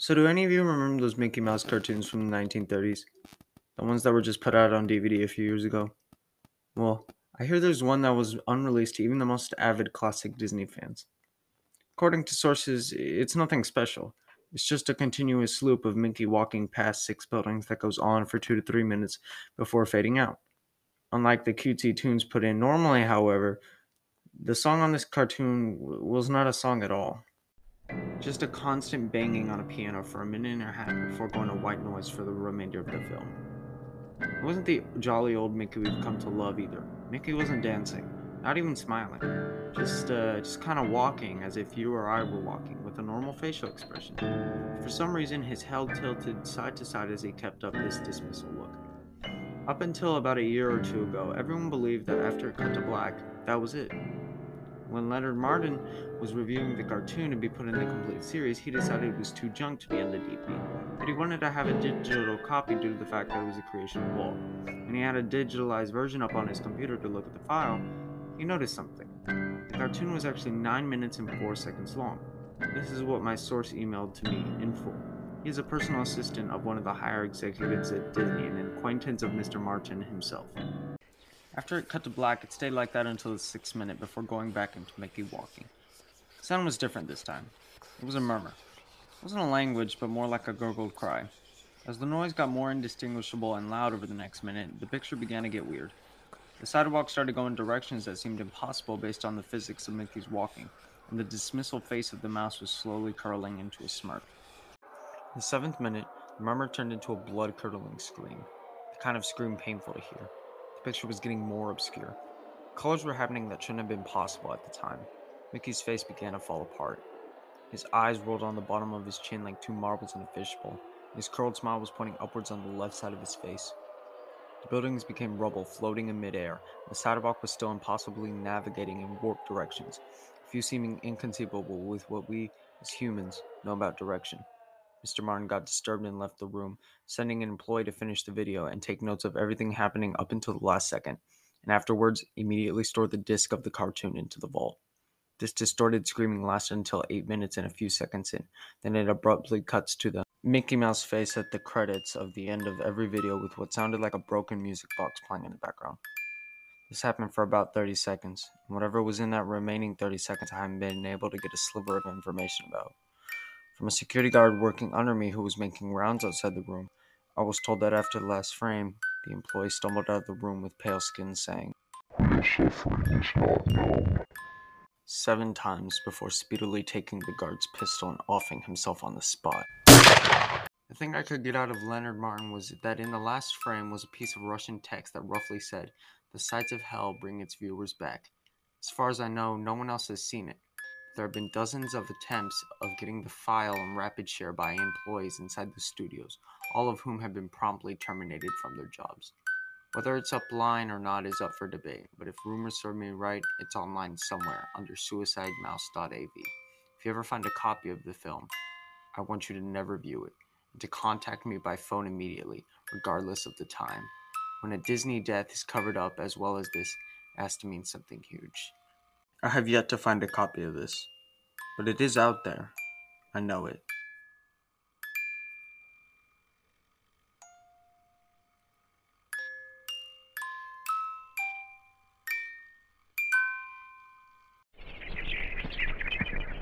So, do any of you remember those Mickey Mouse cartoons from the 1930s? The ones that were just put out on DVD a few years ago? Well, I hear there's one that was unreleased to even the most avid classic Disney fans. According to sources, it's nothing special. It's just a continuous loop of Mickey walking past six buildings that goes on for two to three minutes before fading out. Unlike the cutesy tunes put in normally, however, the song on this cartoon was not a song at all. Just a constant banging on a piano for a minute and a half before going to white noise for the remainder of the film. It wasn't the jolly old Mickey we've come to love either. Mickey wasn't dancing, not even smiling, just uh, just kind of walking as if you or I were walking with a normal facial expression. For some reason, his head tilted side to side as he kept up this dismissal look. Up until about a year or two ago, everyone believed that after it cut to black, that was it. When Leonard Maltin was reviewing the cartoon to be put in the complete series, he decided it was too junk to be in the DP, but he wanted to have a digital copy due to the fact that it was a creation of Walt. When he had a digitalized version up on his computer to look at the file, he noticed something. The cartoon was actually 9 minutes and 4 seconds long. This is what my source emailed to me in full. He is a personal assistant of one of the higher executives at Disney and an acquaintance of Mr. Martin himself. After it cut to black, it stayed like that until the sixth minute before going back into Mickey walking. The sound was different this time. It was a murmur. It wasn't a language, but more like a gurgled cry. As the noise got more indistinguishable and loud over the next minute, the picture began to get weird. The sidewalk started going directions that seemed impossible based on the physics of Mickey's walking, and the dismissal face of the mouse was slowly curling into a smirk. The seventh minute, the murmur turned into a blood curdling scream, the kind of scream painful to hear. The picture was getting more obscure. Colors were happening that shouldn't have been possible at the time. Mickey's face began to fall apart. His eyes rolled on the bottom of his chin like two marbles in a fishbowl. His curled smile was pointing upwards on the left side of his face. The buildings became rubble floating in midair. The sidewalk was still impossibly navigating in warped directions, a few seeming inconceivable with what we, as humans, know about direction. Mr. Maltin got disturbed and left the room, sending an employee to finish the video and take notes of everything happening up until the last second, and afterwards immediately stored the disc of the cartoon into the vault. This distorted screaming lasted until 8 minutes and a few seconds in, then it abruptly cuts to the Mickey Mouse face at the credits of the end of every video with what sounded like a broken music box playing in the background. This happened for about 30 seconds, and whatever was in that remaining 30 seconds I haven't been able to get a sliver of information about. From a security guard working under me who was making rounds outside the room, I was told that after the last frame, the employee stumbled out of the room with pale skin saying, Real suffering is not known. seven times before speedily taking the guard's pistol and offing himself on the spot. The thing I could get out of Leonard Maltin was that in the last frame was a piece of Russian text that roughly said, The sights of hell bring its viewers back. As far as I know, no one else has seen it. There have been dozens of attempts of getting the file on rapid share by employees inside the studios, all of whom have been promptly terminated from their jobs. Whether it's upline or not is up for debate, but if rumors serve me right, it's online somewhere under suicidemouse.av. If you ever find a copy of the film, I want you to never view it, and to contact me by phone immediately, regardless of the time. When a Disney death is covered up as well as this, it has to mean something huge. I have yet to find a copy of this, but it is out there. I know it.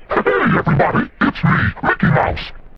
Hey everybody, it's me, Mickey Mouse.